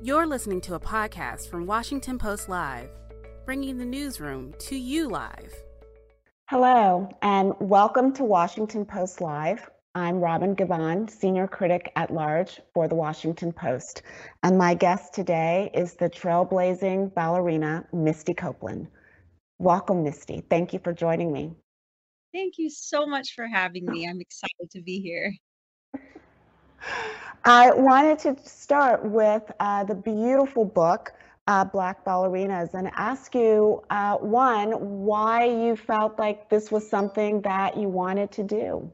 You're listening to a podcast from Washington Post Live, bringing the newsroom to you live. Hello, and welcome to Washington Post Live. I'm Robin Givhan, Senior Critic at Large for the Washington Post. And my guest today is the trailblazing ballerina, Misty Copeland. Welcome, Misty. Thank you for joining me. Thank you so much for having me. I'm excited to be here. I wanted to start with uh, the beautiful book, uh, Black Ballerinas, and ask you uh, one, why you felt like this was something that you wanted to do.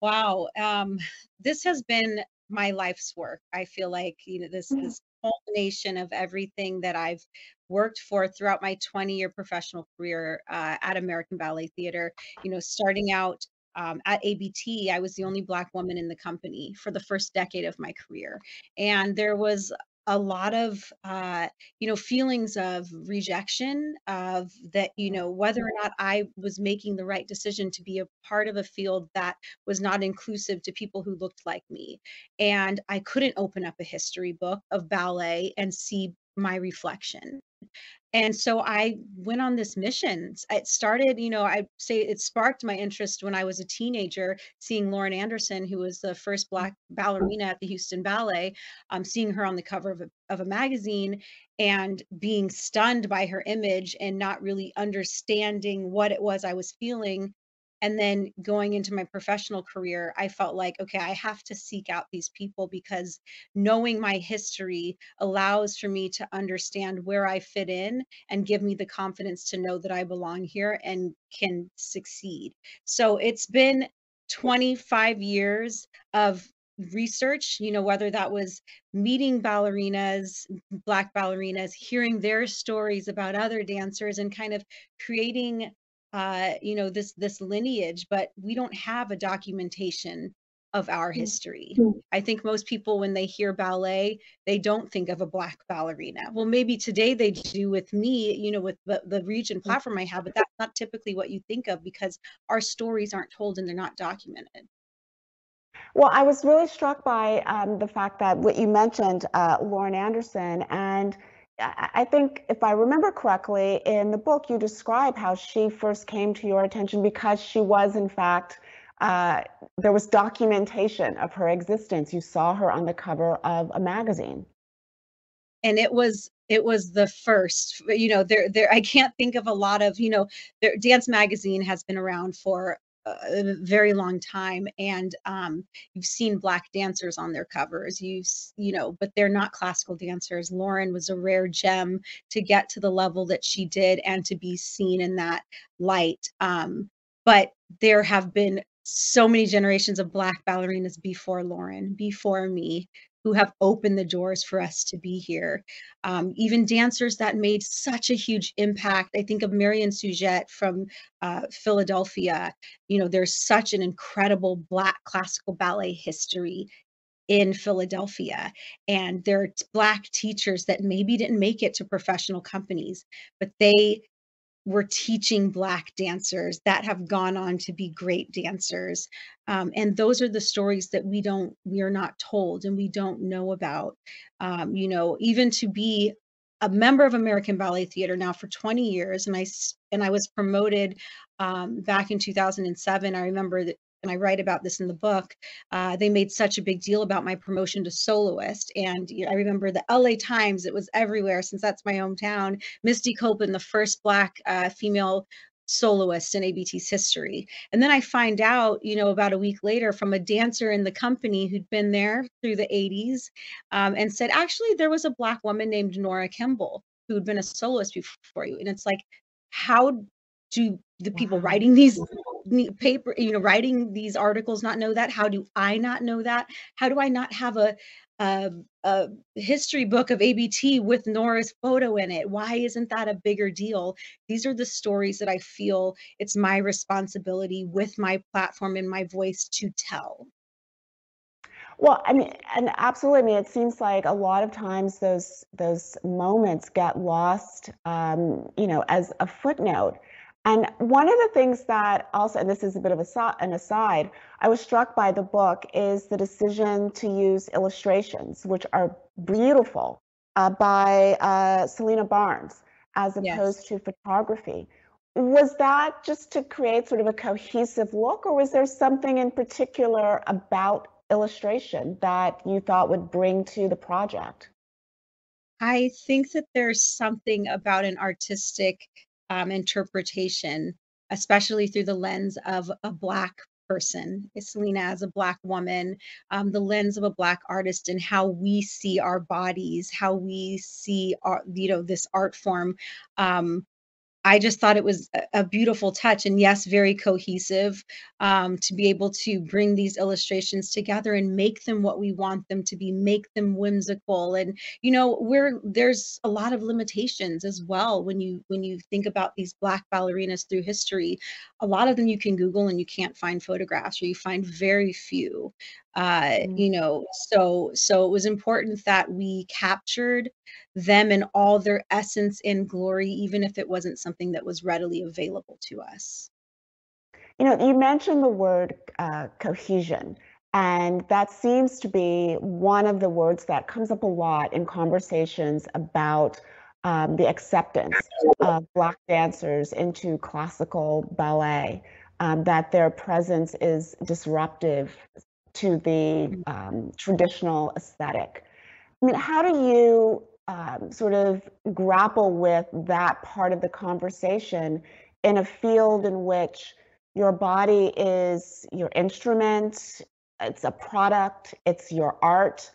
Wow, um, this has been my life's work. I feel like you know this mm-hmm. this culmination of everything that I've worked for throughout my 20 year professional career uh, at American Ballet Theater. You know, starting out um, at ABT, I was the only Black woman in the company for the first decade of my career. And there was a lot of uh, you know feelings of rejection of that you know whether or not i was making the right decision to be a part of a field that was not inclusive to people who looked like me and i couldn't open up a history book of ballet and see my reflection and so I went on this mission. It started, you know, I say it sparked my interest when I was a teenager, seeing Lauren Anderson, who was the first Black ballerina at the Houston Ballet, um, seeing her on the cover of a, of a magazine and being stunned by her image and not really understanding what it was I was feeling and then going into my professional career i felt like okay i have to seek out these people because knowing my history allows for me to understand where i fit in and give me the confidence to know that i belong here and can succeed. So it's been 25 years of research you know whether that was meeting ballerinas black ballerinas hearing their stories about other dancers and kind of creating uh, you know this this lineage but we don't have a documentation of our mm, history mm. i think most people when they hear ballet they don't think of a black ballerina well maybe today they do with me you know with the, the region mm. platform i have but that's not typically what you think of because our stories aren't told and they're not documented well, I was really struck by um, the fact that what you mentioned, uh, Lauren Anderson, and I think if I remember correctly, in the book, you describe how she first came to your attention because she was, in fact, uh, there was documentation of her existence. You saw her on the cover of a magazine. And it was it was the first you know there there i can't think of a lot of you know there, dance magazine has been around for a very long time and um, you've seen black dancers on their covers. You you know but they're not classical dancers. Lauren was a rare gem to get to the level that she did and to be seen in that light um, but there have been so many generations of black ballerinas before lauren before me who have opened the doors for us to be here. Um, even dancers that made such a huge impact. I think of Marion Cuyjet from uh, Philadelphia. You know, there's such an incredible Black classical ballet history in Philadelphia. And there are Black teachers that maybe didn't make it to professional companies, but they we're teaching black dancers that have gone on to be great dancers. Um, and those are the stories that we don't we are not told and we don't know about. Um, you know even to be a member of american ballet theater now for 20 years and i and i was promoted um, back in 2007 i remember that and I write about this in the book, uh, they made such a big deal about my promotion to soloist. And you know, I remember the LA Times, it was everywhere since that's my hometown. Misty Copeland, the first Black uh, female soloist in ABT's history. And then I find out, you know, about a week later from a dancer in the company who'd been there through the 80s um, and said, actually, there was a Black woman named Nora Kimball who'd been a soloist before you. And it's like, how do the people wow. writing these paper you know writing these articles not know that how do i not know that? How do i not have a a, a history book of abt with nora's photo in it? Why isn't that a bigger deal? These are the stories that i feel it's my responsibility with my platform and my voice to tell. Well, I mean, and absolutely. I mean, it seems like a lot of times those those moments get lost, um, you know, as a footnote And one of the things that also, and this is a bit of a, an aside, I was struck by the book is the decision to use illustrations, which are beautiful, uh, by uh, Salena Barnes, as opposed yes. to photography. Was that just to create sort of a cohesive look, or was there something in particular about illustration that you thought would bring to the project? I think that there's something about an artistic um, interpretation, especially through the lens of a Black person, Salena as a Black woman, um, the lens of a Black artist, and how we see our bodies, how we see our, you know, this art form. Um, I just thought it was a, beautiful touch and yes, very cohesive um, to be able to bring these illustrations together and make them what we want them to be, make them whimsical. And you know, we're there's a lot of limitations as well when you when you think about these black ballerinas through history. A lot of them you can Google and you can't find photographs, or you find very few uh, mm. you know so so it was important that we captured them in all their essence and glory even if it wasn't something that was readily available to us you know you mentioned the word uh, cohesion and that seems to be one of the words that comes up a lot in conversations about um, the acceptance of Black dancers into classical ballet, um, that their presence is disruptive to the mm. um, traditional aesthetic. I mean, how do you um, sort of grapple with that part of the conversation in a field in which your body is your instrument, it's a product, it's your art,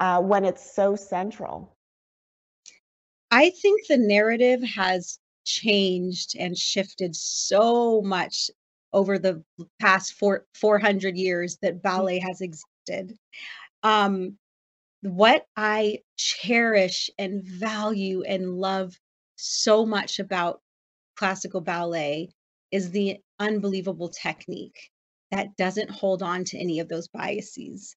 uh, when it's so central? I think the narrative has changed and shifted so much over the past four, 400 years that mm. ballet has existed. Um, what I cherish and value and love so much about classical ballet is the unbelievable technique that doesn't hold on to any of those biases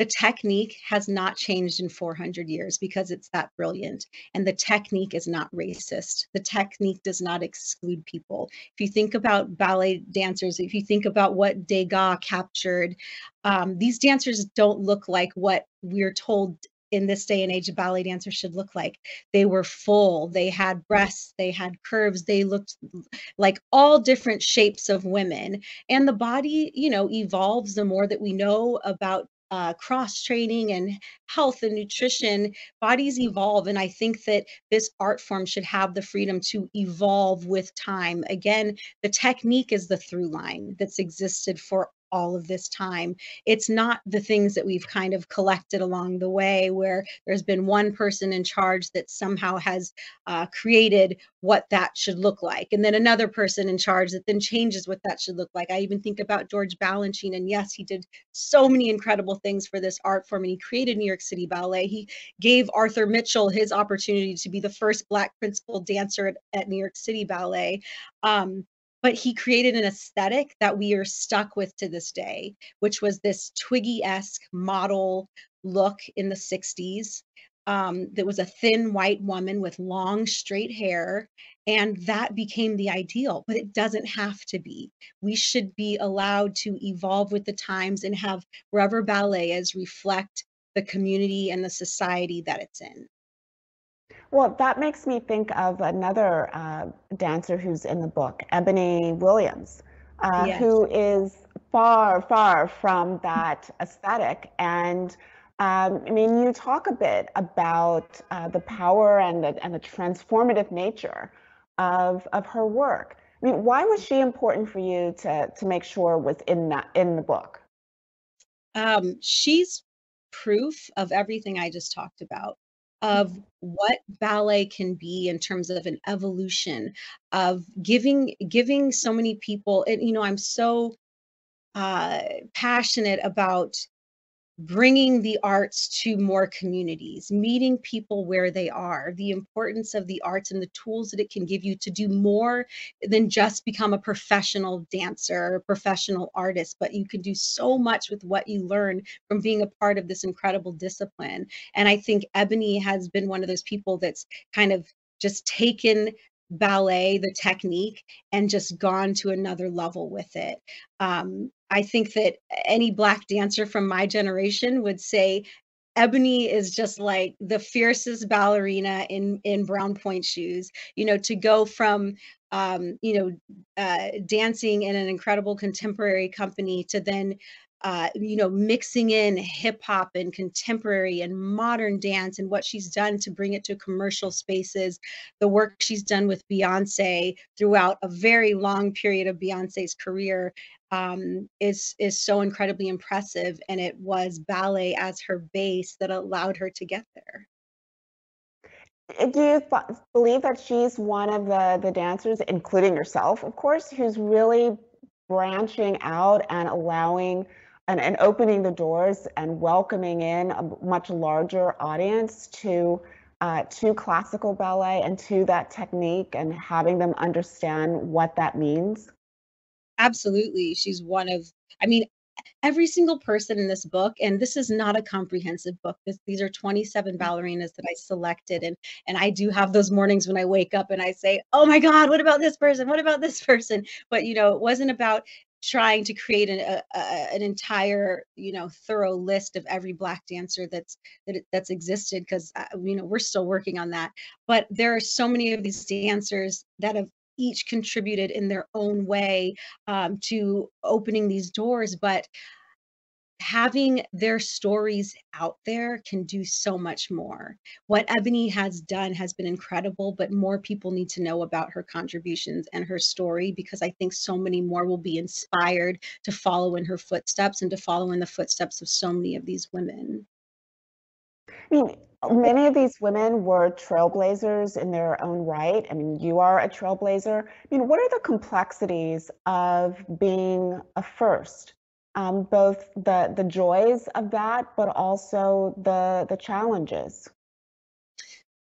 the technique has not changed in 400 years because it's that brilliant. And the technique is not racist. The technique does not exclude people. If you think about ballet dancers, if you think about what Degas captured, um, these dancers don't look like what we're told in this day and age a ballet dancer should look like they were full they had breasts they had curves they looked like all different shapes of women and the body you know evolves the more that we know about uh, cross training and health and nutrition, bodies evolve. And I think that this art form should have the freedom to evolve with time. Again, the technique is the through line that's existed for all of this time. It's not the things that we've kind of collected along the way where there's been one person in charge that somehow has uh, created what that should look like. And then another person in charge that then changes what that should look like. I even think about George Balanchine. And yes, he did so many incredible things for this art form. And he created New York City Ballet. He gave Arthur Mitchell his opportunity to be the first Black principal dancer at, at New York City Ballet. Um, but he created an aesthetic that we are stuck with to this day, which was this Twiggy esque model look in the 60s. Um, there was a thin white woman with long straight hair, and that became the ideal, but it doesn't have to be. We should be allowed to evolve with the times and have wherever ballet is reflect the community and the society that it's in. Well, that makes me think of another uh, dancer who's in the book, Ebony Williams, uh, yes. who is far, far from that aesthetic. And um, I mean, you talk a bit about uh, the power and the, and the transformative nature of, of her work. I mean, why was she important for you to, to make sure was in that in the book? Um, she's proof of everything I just talked about of what ballet can be in terms of an evolution of giving giving so many people and you know i'm so uh passionate about bringing the arts to more communities, meeting people where they are, the importance of the arts and the tools that it can give you to do more than just become a professional dancer or professional artist, but you can do so much with what you learn from being a part of this incredible discipline. And I think Ebony has been one of those people that's kind of just taken ballet, the technique, and just gone to another level with it. Um, I think that any black dancer from my generation would say Ebony is just like the fiercest ballerina in in brown point shoes. You know, to go from um, you know uh, dancing in an incredible contemporary company to then uh, you know, mixing in hip hop and contemporary and modern dance and what she's done to bring it to commercial spaces, the work she's done with Beyonce throughout a very long period of Beyonce's career um, is is so incredibly impressive. And it was ballet as her base that allowed her to get there. Uh, do you believe that she's one of the the dancers, including yourself, of course, who's really branching out and allowing and, and opening the doors and welcoming in a much larger audience to uh, to classical ballet and to that technique and having them understand what that means? Absolutely. She's one of, I mean, every single person in this book and this is not a comprehensive book this, these are 27 mm. ballerinas that i selected and and i do have those mornings when i wake up and i say oh my god what about this person what about this person but you know it wasn't about trying to create an, a, a, an entire you know thorough list of every black dancer that's that that's existed because uh, you know we're still working on that but there are so many of these dancers that have each contributed in their own way um, to opening these doors but having their stories out there can do so much more. What Ebony has done has been incredible, but more people need to know about her contributions and her story because I think so many more will be inspired to follow in her footsteps and to follow in the footsteps of so many of these women. I mean, many of these women were trailblazers in their own right. I mean, you are a trailblazer. I mean, what are the complexities of being a first? um, both the the joys of that, but also the the challenges.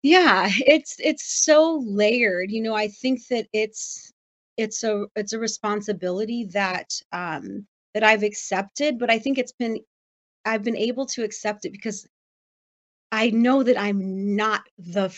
Yeah, it's it's so layered. You know, I think that it's it's a it's a responsibility that um, that I've accepted, but I think it's been I've been able to accept it because I know that I'm not the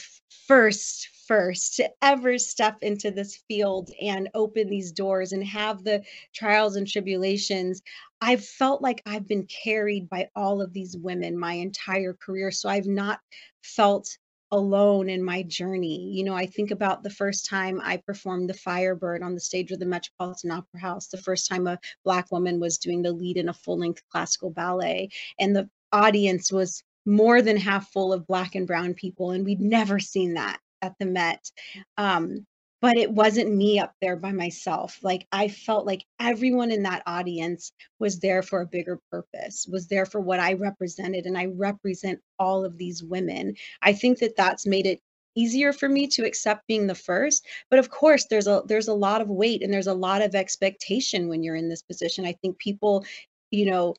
first first to ever step into this field and open these doors and have the trials and tribulations. I've felt like I've been carried by all of these women my entire career. So I've not felt alone in my journey. You know, I think about the first time I performed the Firebird on the stage of the Metropolitan Opera House, the first time a Black woman was doing the lead in a full length classical ballet, and the audience was more than half full of Black and Brown people. And we'd never seen that at the Met. Um, but it wasn't me up there by myself. Like I felt like everyone in that audience was there for a bigger purpose, was there for what I represented. And I represent all of these women. I think that that's made it easier for me to accept being the first but of course there's a there's a lot of weight and there's a lot of expectation when you're in this position i think people you know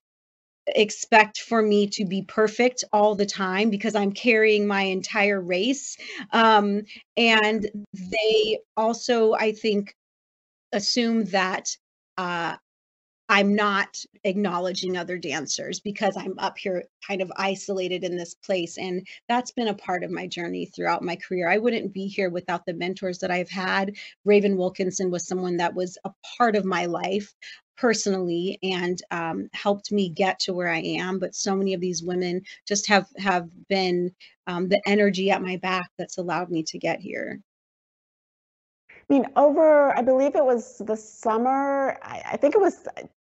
expect for me to be perfect all the time because I'm carrying my entire race. Um, and they also, I think, assume that uh, I'm not acknowledging other dancers because I'm up here kind of isolated in this place. And that's been a part of my journey throughout my career. I wouldn't be here without the mentors that I've had. Raven Wilkinson was someone that was a part of my life personally and um, helped me get to where I am. But so many of these women just have have been um, the energy at my back that's allowed me to get here. I mean, over I believe it was the summer. I, I think it was.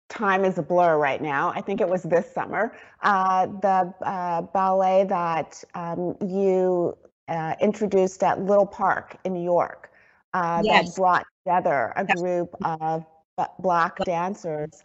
Time is a blur right now. I think it was this summer. Uh, the uh, ballet that um, you uh, introduced at Little Park in New York uh, yes. that brought together a group of black dancers.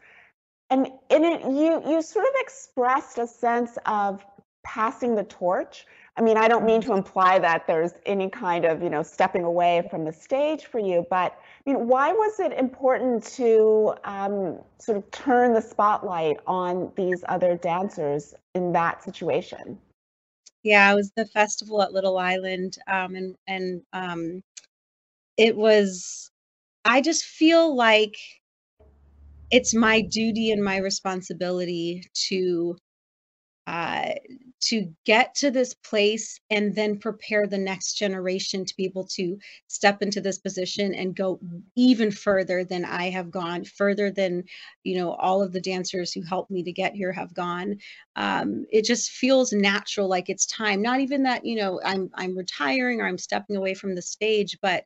And in it, you you sort of expressed a sense of passing the torch. I mean, I don't mean to imply that there's any kind of, you know, stepping away from the stage for you, but I mean, why was it important to um, sort of turn the spotlight on these other dancers in that situation? Yeah, it was the festival at Little Island, um, and and um, it was. I just feel like it's my duty and my responsibility to uh, to get to this place and then prepare the next generation to be able to step into this position and go even further than I have gone, further than you know all of the dancers who helped me to get here have gone. Um, it just feels natural, like it's time. Not even that you know I'm I'm retiring or I'm stepping away from the stage, but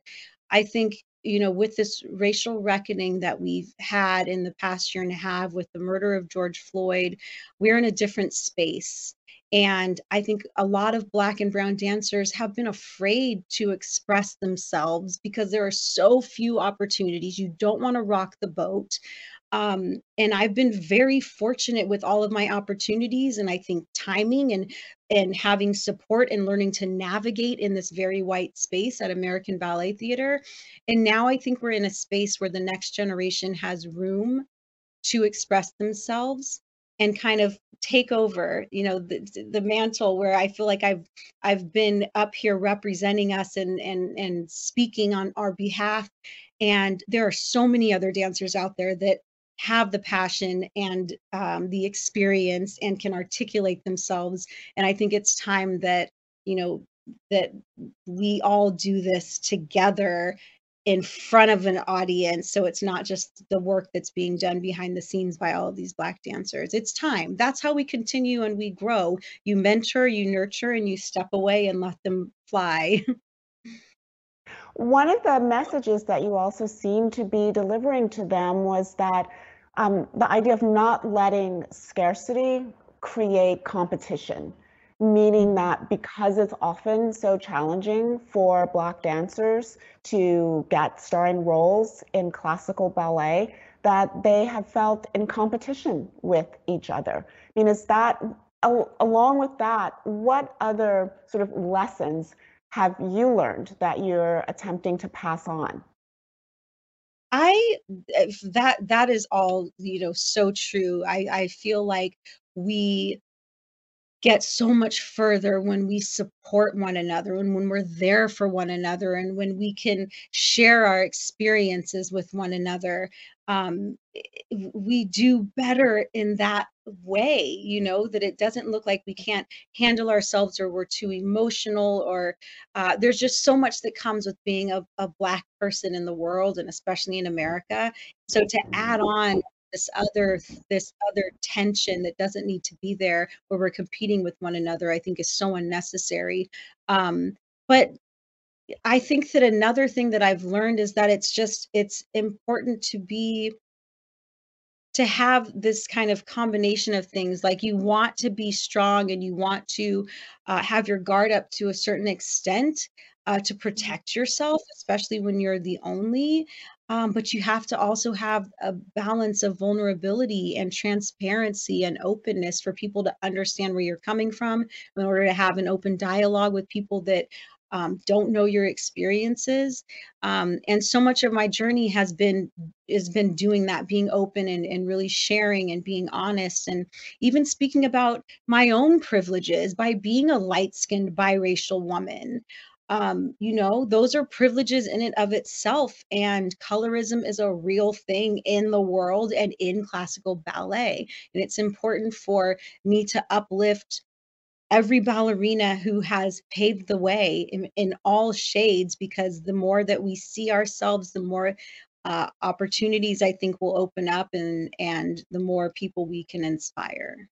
I think you know, with this racial reckoning that we've had in the past year and a half with the murder of George Floyd, we're in a different space. And I think a lot of Black and Brown dancers have been afraid to express themselves because there are so few opportunities. You don't want to rock the boat. Um, and I've been very fortunate with all of my opportunities, and I think timing and and having support and learning to navigate in this very white space at American Ballet Theater. And now I think we're in a space where the next generation has room to express themselves and kind of take over you know the, the mantle where i feel like i've i've been up here representing us and and and speaking on our behalf and there are so many other dancers out there that have the passion and um, the experience and can articulate themselves. And i think it's time that you know that we all do this together in front of an audience. So it's not just the work that's being done behind the scenes by all of these black dancers. It's time. That's how we continue and we grow. You mentor you nurture and you step away and let them fly One of the messages that you also seem to be delivering to them was that um, the idea of not letting scarcity create competition, meaning that because it's often so challenging for Black dancers to get starring roles in classical ballet, that they have felt in competition with each other. I mean, is that, along with that, what other sort of lessons have you learned that you're attempting to pass on? I eh, that that is all, you know, so true. I I feel like we get so much further when we support one another and when we're there for one another and when we can share our experiences with one another. Um, we do better in that way you know that it doesn't look like we can't handle ourselves or we're too emotional or uh, there's just so much that comes with being a, a black person in the world and especially in america. So to add on this other this other tension that doesn't need to be there where we're competing with one another i think is so unnecessary. Um, but i think that another thing that i've learned is that it's just it's important to be to have this kind of combination of things. Like you want to be strong and you want to uh, have your guard up to a certain extent uh, to protect yourself especially when you're the only um, but you have to also have a balance of vulnerability and transparency and openness for people to understand where you're coming from in order to have an open dialogue with people that um, don't know your experiences. Um, and so much of my journey has been has been doing that being open and, and really sharing and being honest and even speaking about my own privileges by being a light-skinned biracial woman um, you know, those are privileges in and of itself. And colorism is a real thing in the world and in classical ballet. And it's important for me to uplift every ballerina who has paved the way in, in all shades, because the more that we see ourselves, the more uh, opportunities I think will open up and, and the more people we can inspire.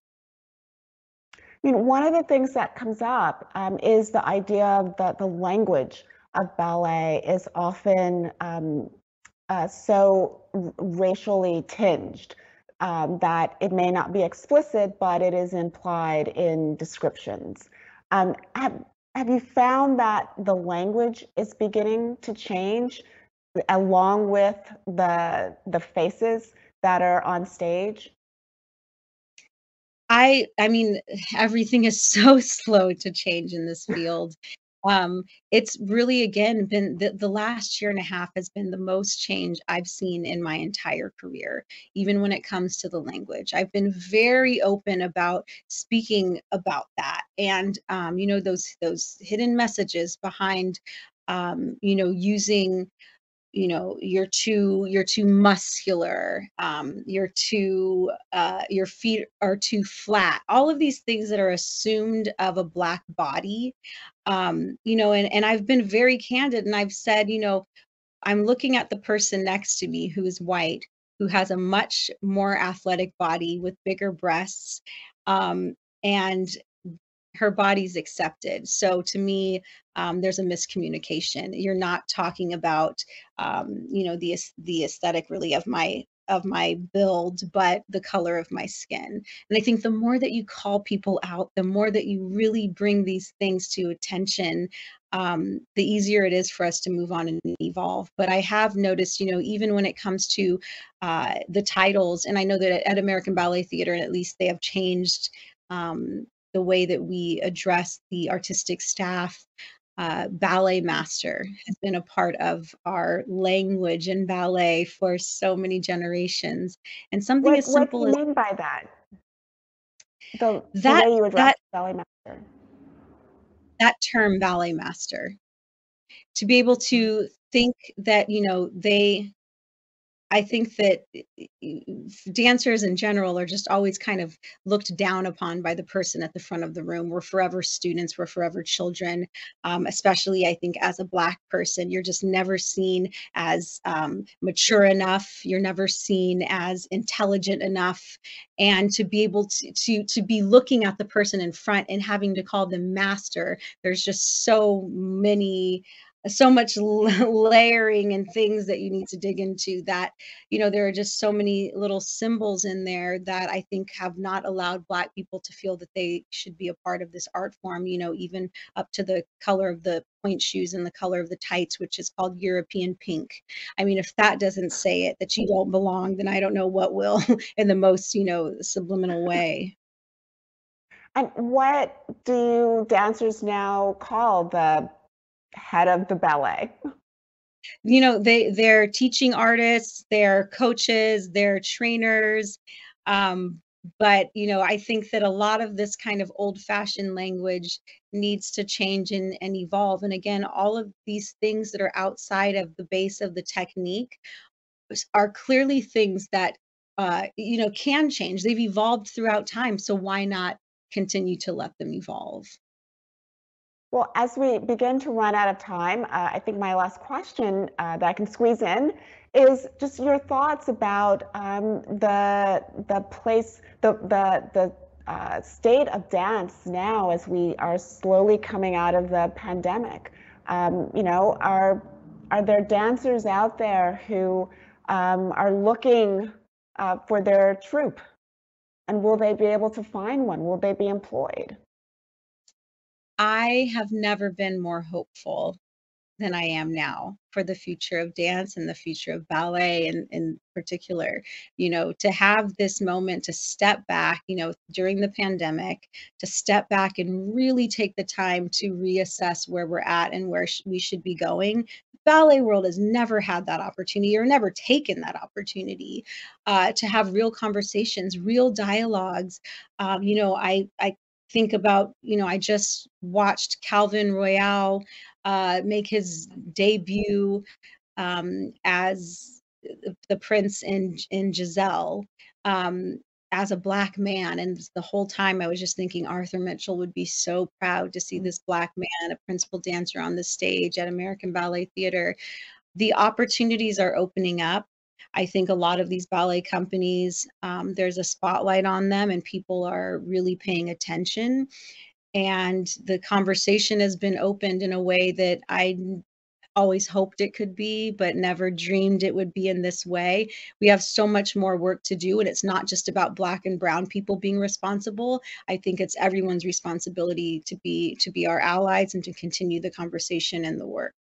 I mean, one of the things that comes up um, is the idea that the language of ballet is often um, uh, so racially tinged um, that it may not be explicit, but it is implied in descriptions. Um, have, have you found that the language is beginning to change along with the, the faces that are on stage? I I mean, everything is so slow to change in this field. Um, it's really again been the, the last year and a half has been the most change I've seen in my entire career, even when it comes to the language. I've been very open about speaking about that, and um, you know those those hidden messages behind, um, you know, using you know you're too you're too muscular um, you're too uh, your feet are too flat all of these things that are assumed of a black body um, you know and, and i've been very candid and i've said you know i'm looking at the person next to me who is white who has a much more athletic body with bigger breasts um, and her body's accepted. So to me, um, there's a miscommunication. You're not talking about, um, you know, the the aesthetic really of my of my build, but the color of my skin. And I think the more that you call people out, the more that you really bring these things to attention, um, the easier it is for us to move on and evolve. But I have noticed, you know, even when it comes to uh, the titles, and I know that at American Ballet Theater, at least they have changed um, the way that we address the artistic staff. Uh, ballet master has been a part of our language and ballet for so many generations. And something what, as simple what do you as mean by that? The, that, the way you address that, ballet master. that term ballet master to be able to think that you know they I think that dancers in general are just always kind of looked down upon by the person at the front of the room. We're forever students, we're forever children. Um, especially, I think, as a Black person, you're just never seen as um, mature enough. You're never seen as intelligent enough, and to be able to to to be looking at the person in front and having to call them master. There's just so many so much layering and things that you need to dig into that you know there are just so many little symbols in there that i think have not allowed black people to feel that they should be a part of this art form you know even up to the color of the point shoes and the color of the tights which is called european pink. I mean if that doesn't say it that you don't belong then i don't know what will in the most you know subliminal way. And what do dancers now call the head of the ballet? You know, they they're teaching artists, they're coaches, they're trainers. Um, but you know, I think that a lot of this kind of old-fashioned language needs to change and, and evolve. And again, all of these things that are outside of the base of the technique are clearly things that uh, you know can change. They've evolved throughout time, so why not continue to let them evolve? Well, as we begin to run out of time, uh, I think my last question uh, that I can squeeze in is just your thoughts about um, the the place, the the the uh, state of dance now as we are slowly coming out of the pandemic. Um, you know, are are there dancers out there who um, are looking uh, for their troupe, and will they be able to find one? Will they be employed? I have never been more hopeful than I am now for the future of dance and the future of ballet and in particular, you know, to have this moment to step back, you know, during the pandemic, to step back and really take the time to reassess where we're at and where sh- we should be going. Ballet world has never had that opportunity or never taken that opportunity uh, to have real conversations, real dialogues. Um, you know, I I think about, you know, I just watched Calvin Royal uh, make his debut um, as the prince in in Giselle um, as a black man, and the whole time I was just thinking Arthur Mitchell would be so proud to see this black man, a principal dancer on the stage at American Ballet Theater. The opportunities are opening up. I think a lot of these ballet companies, um, there's a spotlight on them and people are really paying attention. And the conversation has been opened in a way that I always hoped it could be, but never dreamed it would be in this way. We have so much more work to do, and it's not just about Black and Brown people being responsible. I think it's everyone's responsibility to be to be our allies and to continue the conversation and the work.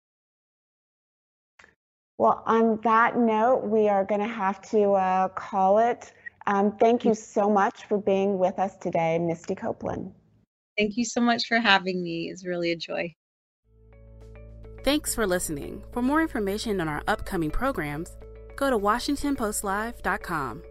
Well, on that note, we are going to have to uh, call it. Um, thank you so much for being with us today, Misty Copeland. Thank you so much for having me. It's really a joy. Thanks for listening. For more information on our upcoming programs, go to WashingtonPostLive.com.